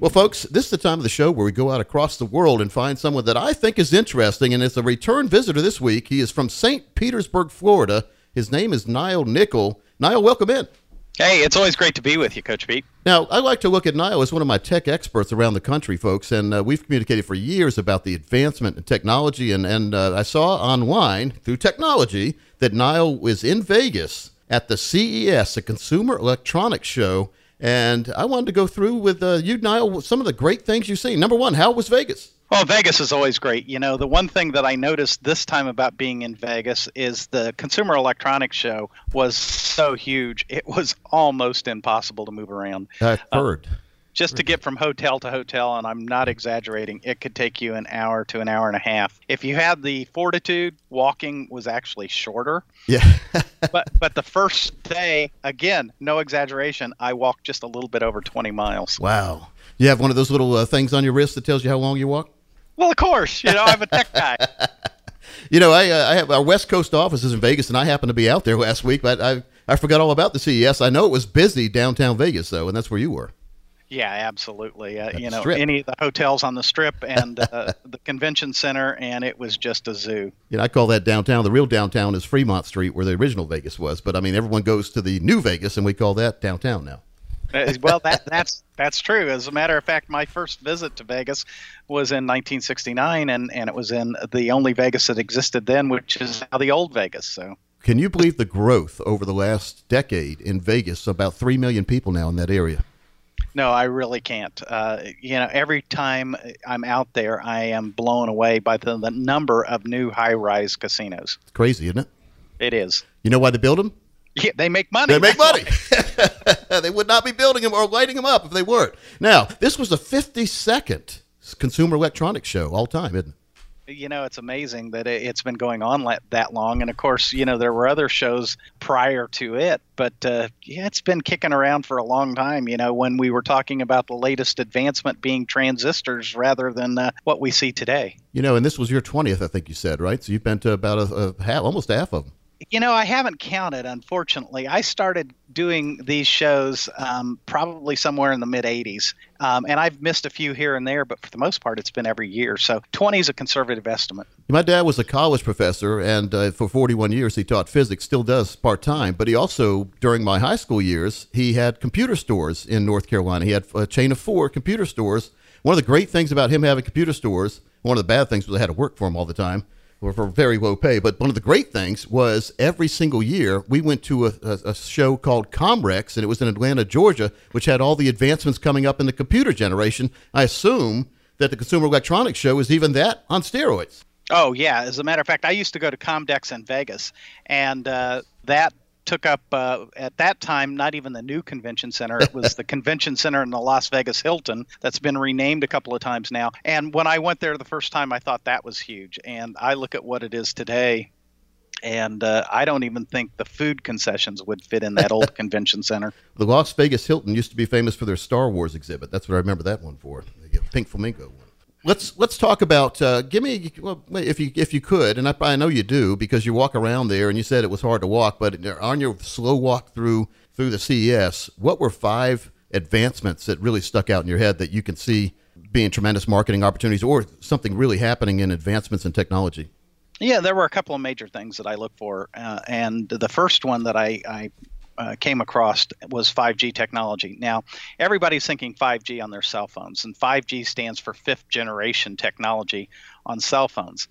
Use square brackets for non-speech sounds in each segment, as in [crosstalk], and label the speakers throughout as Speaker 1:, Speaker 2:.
Speaker 1: Well, folks, this is the time of the show where we go out across the world and find someone that I think is interesting, and it's a return visitor this week. He is from St. Petersburg, Florida. His name is Niall Nickel. Niall, welcome in.
Speaker 2: Hey, it's always great to be with you, Coach Pete.
Speaker 1: Now, I like to look at Niall as one of my tech experts around the country, folks, and uh, we've communicated for years about the advancement in technology. And, and uh, I saw online through technology that Niall was in Vegas at the CES, the Consumer Electronics Show. And I wanted to go through with uh, you, Niall, some of the great things you've seen. Number one, how was Vegas?
Speaker 2: Well, Vegas is always great. You know, the one thing that I noticed this time about being in Vegas is the Consumer Electronics Show was so huge, it was almost impossible to move around.
Speaker 1: I've heard. Uh,
Speaker 2: just to get from hotel to hotel, and I'm not exaggerating, it could take you an hour to an hour and a half. If you had the fortitude, walking was actually shorter.
Speaker 1: Yeah. [laughs]
Speaker 2: but but the first day, again, no exaggeration, I walked just a little bit over 20 miles.
Speaker 1: Wow. You have one of those little uh, things on your wrist that tells you how long you walk?
Speaker 2: Well, of course. You know, I'm a tech guy. [laughs]
Speaker 1: you know, I, uh, I have our West Coast office is in Vegas, and I happened to be out there last week, but I I forgot all about the CES. I know it was busy downtown Vegas, though, and that's where you were.
Speaker 2: Yeah, absolutely. Uh, you know, strip. any of the hotels on the strip and uh, [laughs] the convention center, and it was just a zoo.
Speaker 1: Know, I call that downtown. The real downtown is Fremont Street, where the original Vegas was. But I mean, everyone goes to the new Vegas, and we call that downtown now.
Speaker 2: Uh, well, that that's that's true. As a matter of fact, my first visit to Vegas was in 1969, and and it was in the only Vegas that existed then, which is now the old Vegas. So.
Speaker 1: Can you believe the growth over the last decade in Vegas? About three million people now in that area.
Speaker 2: No, I really can't. Uh, you know, every time I'm out there, I am blown away by the, the number of new high-rise casinos.
Speaker 1: It's crazy, isn't it?
Speaker 2: It is.
Speaker 1: You know why they build them?
Speaker 2: Yeah, they make money.
Speaker 1: They make money. [laughs] they would not be building them or lighting them up if they weren't. Now, this was the 52nd Consumer Electronics Show all time, isn't it?
Speaker 2: You know it's amazing that it's been going on that long. And of course you know there were other shows prior to it but uh, yeah it's been kicking around for a long time you know when we were talking about the latest advancement being transistors rather than uh, what we see today.
Speaker 1: You know and this was your 20th i think you said right? So you've been to about a, a half almost half of them
Speaker 2: you know, I haven't counted, unfortunately. I started doing these shows um, probably somewhere in the mid 80s. Um, and I've missed a few here and there, but for the most part, it's been every year. So 20 is a conservative estimate.
Speaker 1: My dad was a college professor, and uh, for 41 years, he taught physics, still does part time. But he also, during my high school years, he had computer stores in North Carolina. He had a chain of four computer stores. One of the great things about him having computer stores, one of the bad things was I had to work for him all the time or for very low pay. But one of the great things was every single year we went to a, a, a, show called Comdex, and it was in Atlanta, Georgia, which had all the advancements coming up in the computer generation. I assume that the Consumer Electronics Show is even that on steroids.
Speaker 2: Oh yeah, as a matter of fact, I used to go to Comdex in Vegas, and uh, that took up uh, at that time not even the new convention center it was the [laughs] convention center in the las vegas hilton that's been renamed a couple of times now and when i went there the first time i thought that was huge and i look at what it is today and uh, I don't even think the food concessions would fit in that old [laughs] convention center.
Speaker 1: The Las Vegas Hilton used to be famous for their Star Wars exhibit. That's what I remember that one for. The pink flamingo one let's let's talk about. Uh, give me, well, if you if you could, and I, I know you do because you walk around there, and you said it was hard to walk. But on your slow walk through through the CES, what were five advancements that really stuck out in your head that you can see being tremendous marketing opportunities, or something really happening in advancements in technology?
Speaker 2: Yeah, there were a couple of major things that I look for, uh, and the first one that I, I uh, came across was 5G technology. Now, everybody's thinking 5G on their cell phones, and 5G stands for fifth generation technology on cell phones.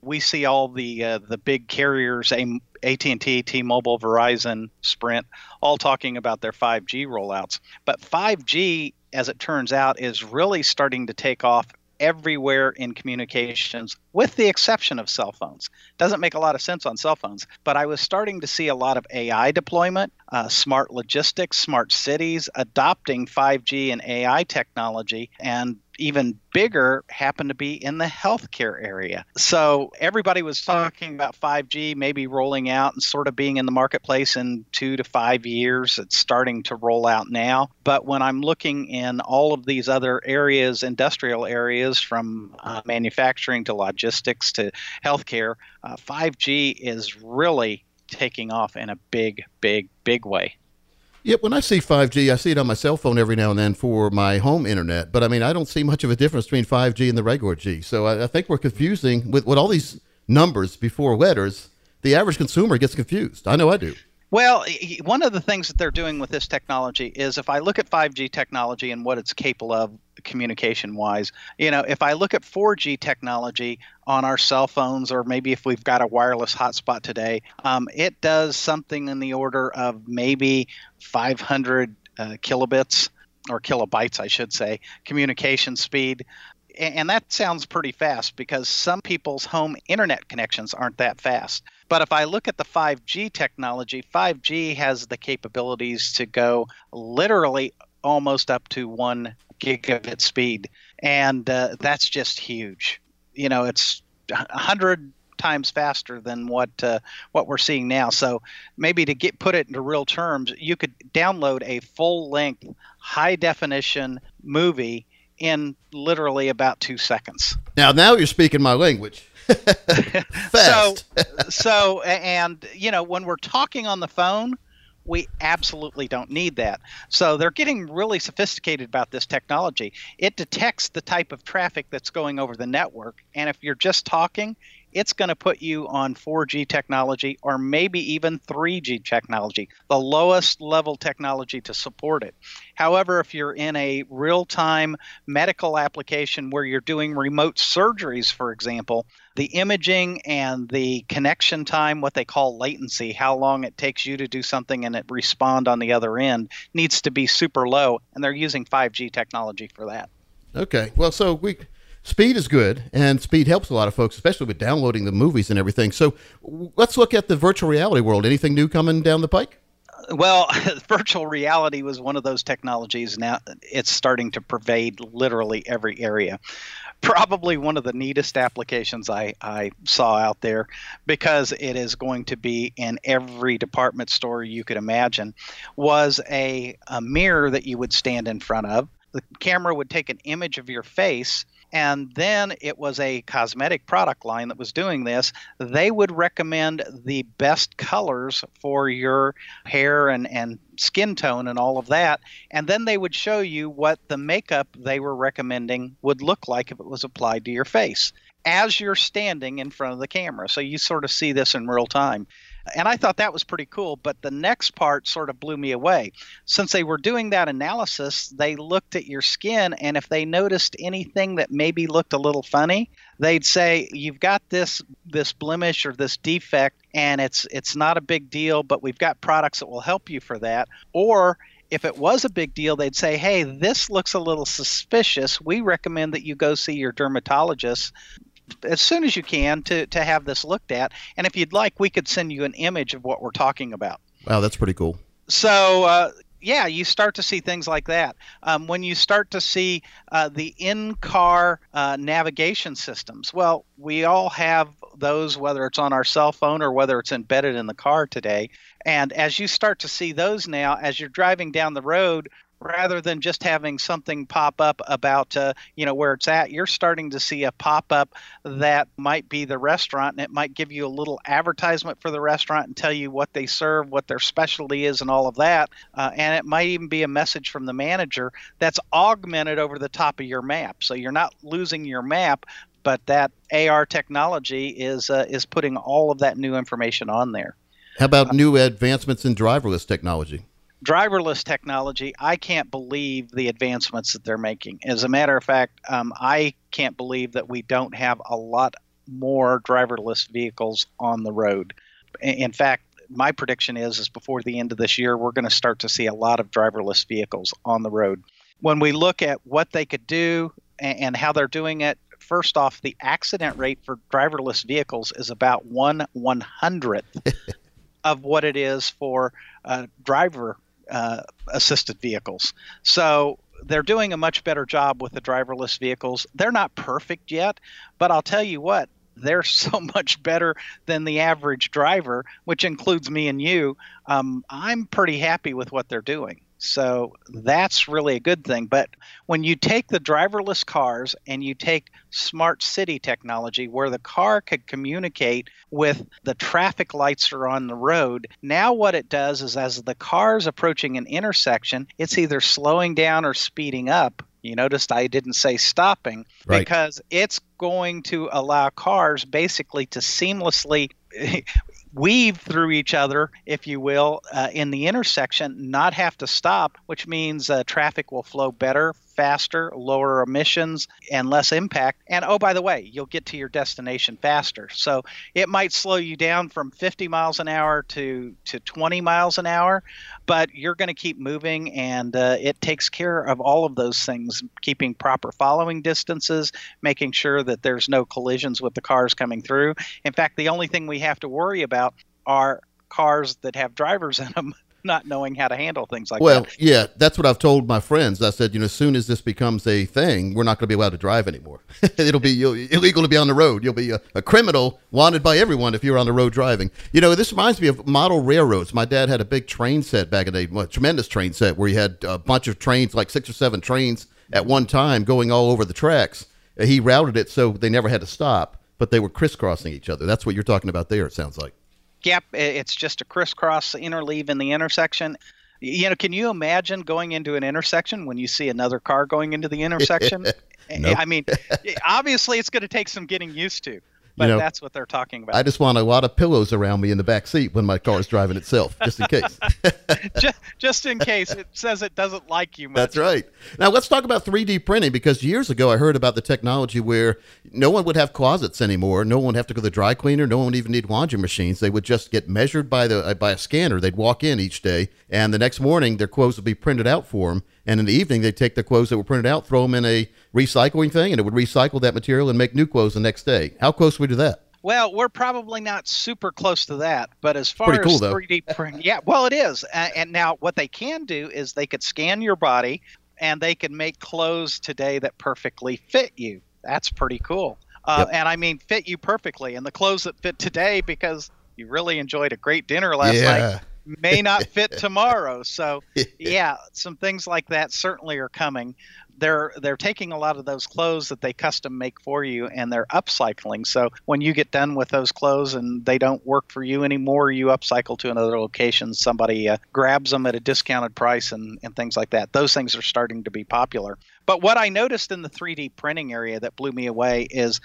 Speaker 2: We see all the uh, the big carriers, AT&T, T-Mobile, Verizon, Sprint, all talking about their 5G rollouts. But 5G, as it turns out, is really starting to take off everywhere in communications, with the exception of cell phones. Doesn't make a lot of sense on cell phones, but I was starting to see a lot of AI deployment, uh, smart logistics, smart cities adopting 5G and AI technology, and even bigger happened to be in the healthcare area. So everybody was talking about 5G maybe rolling out and sort of being in the marketplace in two to five years. It's starting to roll out now. But when I'm looking in all of these other areas, industrial areas from uh, manufacturing to logistics to healthcare, uh, 5G is really taking off in a big, big, big way.
Speaker 1: Yeah, when I see 5G, I see it on my cell phone every now and then for my home internet. But I mean, I don't see much of a difference between 5G and the regular G. So I, I think we're confusing with, with all these numbers before letters. The average consumer gets confused. I know I do.
Speaker 2: Well, one of the things that they're doing with this technology is if I look at 5G technology and what it's capable of communication wise, you know, if I look at 4G technology on our cell phones, or maybe if we've got a wireless hotspot today, um, it does something in the order of maybe 500 uh, kilobits or kilobytes, I should say, communication speed and that sounds pretty fast because some people's home internet connections aren't that fast. But if I look at the 5G technology, 5G has the capabilities to go literally almost up to one gigabit speed, and uh, that's just huge. You know, it's a hundred times faster than what uh, what we're seeing now. So maybe to get put it into real terms, you could download a full length, high definition movie in literally about two seconds.
Speaker 1: Now, now you're speaking my language. [laughs]
Speaker 2: so, so, and you know, when we're talking on the phone, we absolutely don't need that. So they're getting really sophisticated about this technology. It detects the type of traffic that's going over the network, and if you're just talking, it's going to put you on 4G technology or maybe even 3G technology, the lowest level technology to support it. However, if you're in a real time medical application where you're doing remote surgeries, for example, the imaging and the connection time, what they call latency, how long it takes you to do something and it respond on the other end, needs to be super low, and they're using 5G technology for that.
Speaker 1: Okay, well, so we speed is good, and speed helps a lot of folks, especially with downloading the movies and everything. So let's look at the virtual reality world. Anything new coming down the pike?
Speaker 2: Well, [laughs] virtual reality was one of those technologies. Now it's starting to pervade literally every area. Probably one of the neatest applications I, I saw out there because it is going to be in every department store you could imagine was a, a mirror that you would stand in front of. The camera would take an image of your face and then it was a cosmetic product line that was doing this. They would recommend the best colors for your hair and, and skin tone and all of that. And then they would show you what the makeup they were recommending would look like if it was applied to your face as you're standing in front of the camera. So you sort of see this in real time. And I thought that was pretty cool. But the next part sort of blew me away. Since they were doing that analysis, they looked at your skin, and if they noticed anything that maybe looked a little funny, they'd say, "You've got this this blemish or this defect, and it's it's not a big deal, but we've got products that will help you for that." Or if it was a big deal, they'd say, hey, this looks a little suspicious. We recommend that you go see your dermatologist as soon as you can to, to have this looked at. And if you'd like, we could send you an image of what we're talking about.
Speaker 1: Wow, that's pretty cool.
Speaker 2: So, uh, yeah, you start to see things like that. Um, when you start to see uh, the in car uh, navigation systems, well, we all have those, whether it's on our cell phone or whether it's embedded in the car today. And as you start to see those now, as you're driving down the road, rather than just having something pop up about uh, you know where it's at you're starting to see a pop up that might be the restaurant and it might give you a little advertisement for the restaurant and tell you what they serve what their specialty is and all of that uh, and it might even be a message from the manager that's augmented over the top of your map. So you're not losing your map but that AR technology is uh, is putting all of that new information on there.
Speaker 1: How about new advancements in driverless technology
Speaker 2: driverless technology, I can't believe the advancements that they're making. As a matter of fact, um, I can't believe that we don't have a lot more driverless vehicles on the road. In fact, my prediction is is before the end of this year, we're going to start to see a lot of driverless vehicles on the road. When we look at what they could do and how they're doing it, first off, the accident rate for driverless vehicles is about one one hundredth [laughs] of what it is for uh, driver uh, assisted vehicles. So they're doing a much better job with the driverless vehicles. They're not perfect yet, but I'll tell you what, they're [laughs] so much better than the average driver, which includes me and you. Um, I'm pretty happy with what they're doing. So that's really a good thing. But when you take the driverless cars and you take smart city technology where the car could communicate with the traffic lights that are on the road, now what it does is as the car is approaching an intersection, it's either slowing down or speeding up. You noticed I didn't say stopping
Speaker 1: Right.
Speaker 2: because it's going to allow cars basically to seamlessly [laughs] weave through each other, if you will, uh, in the intersection, not have to stop, which means uh, traffic will flow better, faster, lower emissions, and less impact. And oh, by the way, you'll get to your destination faster. So it might slow you down from 50 miles an hour to, to 20 miles an hour, but you're going to keep moving, and uh, it takes care of all of those things, keeping proper following distances, making sure that there's no collisions with the cars coming through. In fact, the only thing we have to worry about are cars that have drivers in them [laughs] not knowing how to handle things like
Speaker 1: Well,
Speaker 2: that.
Speaker 1: Well, yeah, that's what I've told my friends. I said, you know, as soon as this becomes a thing, we're not going to be allowed to drive anymore. [laughs] It'll be illegal to be on the road. You'll be a, a criminal wanted by everyone if you're on the road driving. You know, this reminds me of model railroads. My dad had a big train set back in the day, well, tremendous train set where he had a bunch of trains, like six or seven trains at one time going all over the tracks. He routed it so they never had to stop, but they were crisscrossing each other. That's what you're talking about there, it sounds like.
Speaker 2: Yep, it's just a crisscross interleave in the intersection. You know, can you imagine going into an intersection when you see another car going into the intersection? [laughs]
Speaker 1: Nope.
Speaker 2: I mean, [laughs] obviously it's going to take some getting used to, but
Speaker 1: know,
Speaker 2: that's what they're talking about.
Speaker 1: I just want a lot of pillows around me in the back seat when my car is driving itself, just in case. [laughs]
Speaker 2: just, just in case it says it doesn't like you much.
Speaker 1: That's right. Now let's talk about 3D printing because years ago I heard about the technology where no one would have closets anymore. No one would have to go to the dry cleaner. No one would even need laundry machines. They would just get measured by the uh, by a scanner. They'd walk in each day, and the next morning their clothes would be printed out for them. And in the evening they'd take the clothes that were printed out, throw them in a recycling thing, and it would recycle that material and make new clothes the next day. How close we do that?
Speaker 2: Well, we're probably not super close to that, but as far
Speaker 1: cool,
Speaker 2: as
Speaker 1: though.
Speaker 2: 3D print, yeah, well, it is. Uh, and now what they can do is they could scan your body and they can make clothes today that perfectly fit you. That's pretty cool. Uh,
Speaker 1: Yep.
Speaker 2: And I mean, fit you perfectly. And the clothes that fit today because you really enjoyed a great dinner last
Speaker 1: Yeah.
Speaker 2: night may not [laughs] fit tomorrow. So, yeah, some things like that certainly are coming. They're they're taking a lot of those clothes that they custom make for you and they're upcycling. So when you get done with those clothes and they don't work for you anymore, you upcycle to another location. Somebody uh, grabs them at a discounted price and, and things like that. Those things are starting to be popular. But what I noticed in the 3D printing area that blew me away is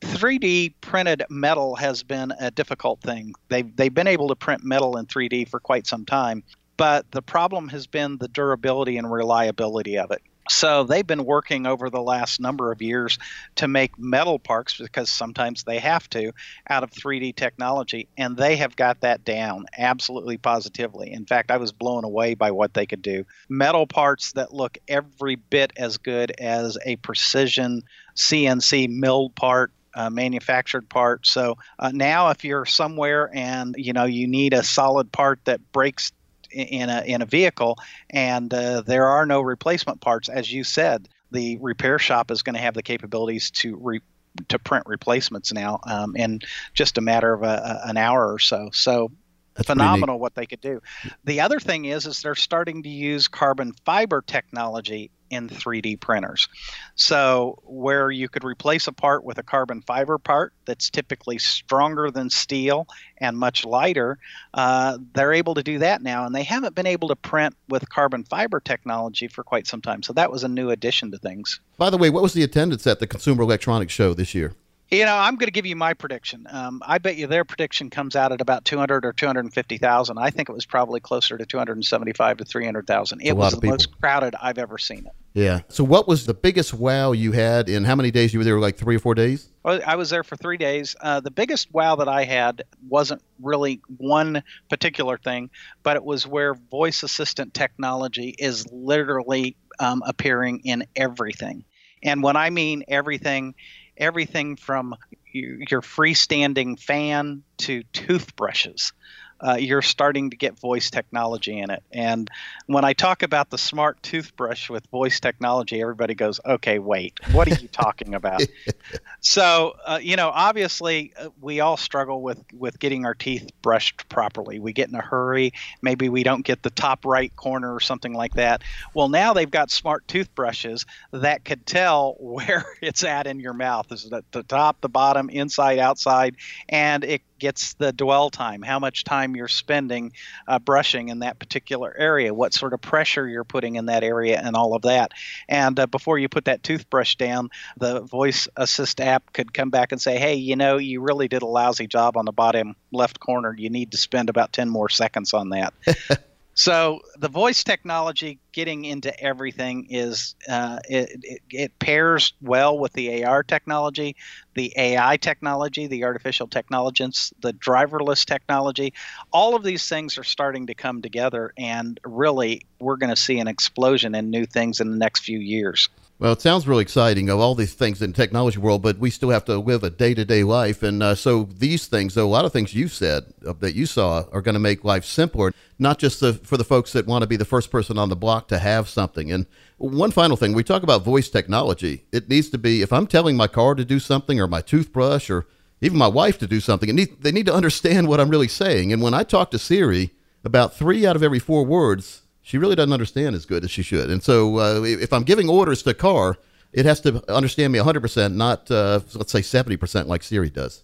Speaker 2: 3D printed metal has been a difficult thing. They've, they've been able to print metal in 3D for quite some time, but the problem has been the durability and reliability of it. So they've been working over the last number of years to make metal parts because sometimes they have to out of 3D technology, and they have got that down absolutely positively. In fact, I was blown away by what they could do. Metal parts that look every bit as good as a precision CNC milled part uh, manufactured part. So uh, now, if you're somewhere and you know you need a solid part that breaks in a in a vehicle, and uh, there are no replacement parts, as you said, the repair shop is going to have the capabilities to re- to print replacements now um, in just a matter of a, an hour or so. So
Speaker 1: That's
Speaker 2: phenomenal what they could do. The other thing is, is they're starting to use carbon fiber technology in 3D printers. So where you could replace a part with a carbon fiber part that's typically stronger than steel and much lighter, uh, they're able to do that now, and they haven't been able to print with carbon fiber technology for quite some time. So that was a new addition to things.
Speaker 1: By the way, what was the attendance at the Consumer Electronics Show this year?
Speaker 2: You know, I'm going to give you my prediction. Um, I bet you their prediction comes out at about 200 or 250,000. I think it was probably closer to 275 to 300,000.
Speaker 1: a
Speaker 2: It was the most crowded I've ever seen it.
Speaker 1: Yeah. So, what was the biggest wow you had in how many days you were there? Like three or four days?
Speaker 2: I was there for three days. Uh, the biggest wow that I had wasn't really one particular thing, but it was where voice assistant technology is literally um, appearing in everything. And when I mean everything, everything from your freestanding fan to toothbrushes. Uh, you're starting to get voice technology in it. And when I talk about the smart toothbrush with voice technology, everybody goes, okay, wait, what are you talking about? [laughs] so, uh, you know, obviously, uh, we all struggle with, with getting our teeth brushed properly. We get in a hurry. Maybe we don't get the top right corner or something like that. Well, now they've got smart toothbrushes that could tell [laughs] where it's at in your mouth. Is it at the top, the bottom, inside, outside? And it gets the dwell time, how much time you're spending uh, brushing in that particular area, what sort of pressure you're putting in that area, and all of that. And uh, before you put that toothbrush down, the voice assist app could come back and say, hey, you know, you really did a lousy job on the bottom left corner. You need to spend about 10 more seconds on that. [laughs] So the voice technology getting into everything is uh, it, it, it, pairs well with the AR technology, the AI technology, the artificial intelligence, the driverless technology. All of these things are starting to come together, and really, we're going to see an explosion in new things in the next few years.
Speaker 1: Well, it sounds really exciting of all these things in the technology world, but we still have to live a day to day life. And uh, so these things, though, a lot of things you said uh, that you saw are going to make life simpler, not just the, for the folks that want to be the first person on the block to have something. And one final thing we talk about voice technology. It needs to be, if I'm telling my car to do something or my toothbrush or even my wife to do something, need, they need to understand what I'm really saying. And when I talk to Siri, about three out of every four words she really doesn't understand as good as she should. And so uh, if I'm giving orders to car, it has to understand me 100%, not, uh, let's say, 70% like Siri does.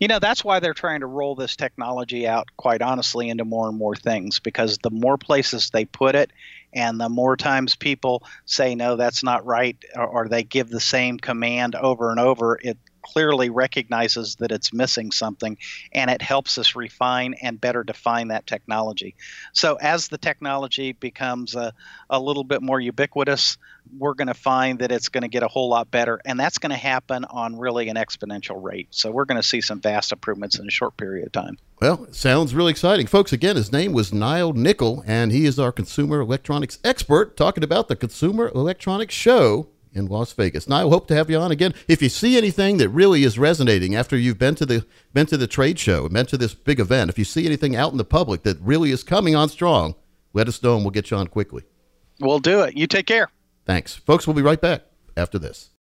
Speaker 2: You know, that's why they're trying to roll this technology out, quite honestly, into more and more things because the more places they put it and the more times people say, no, that's not right, or, or they give the same command over and over, it clearly recognizes that it's missing something and it helps us refine and better define that technology. So, as the technology becomes a, a little bit more ubiquitous, we're going to find that it's going to get a whole lot better, and that's going to happen on really an exponential rate. So, we're going to see some vast improvements in a short period of time.
Speaker 1: Well, sounds really exciting. Folks, again, his name was Niall Nickel, and he is our consumer electronics expert talking about the Consumer Electronics Show in Las Vegas. And I hope to have you on again. If you see anything that really is resonating after you've been to the been to the trade show, been to this big event, if you see anything out in the public that really is coming on strong, let us know and we'll get you on quickly.
Speaker 2: We'll do it. You take care.
Speaker 1: Thanks. Folks, we'll be right back after this.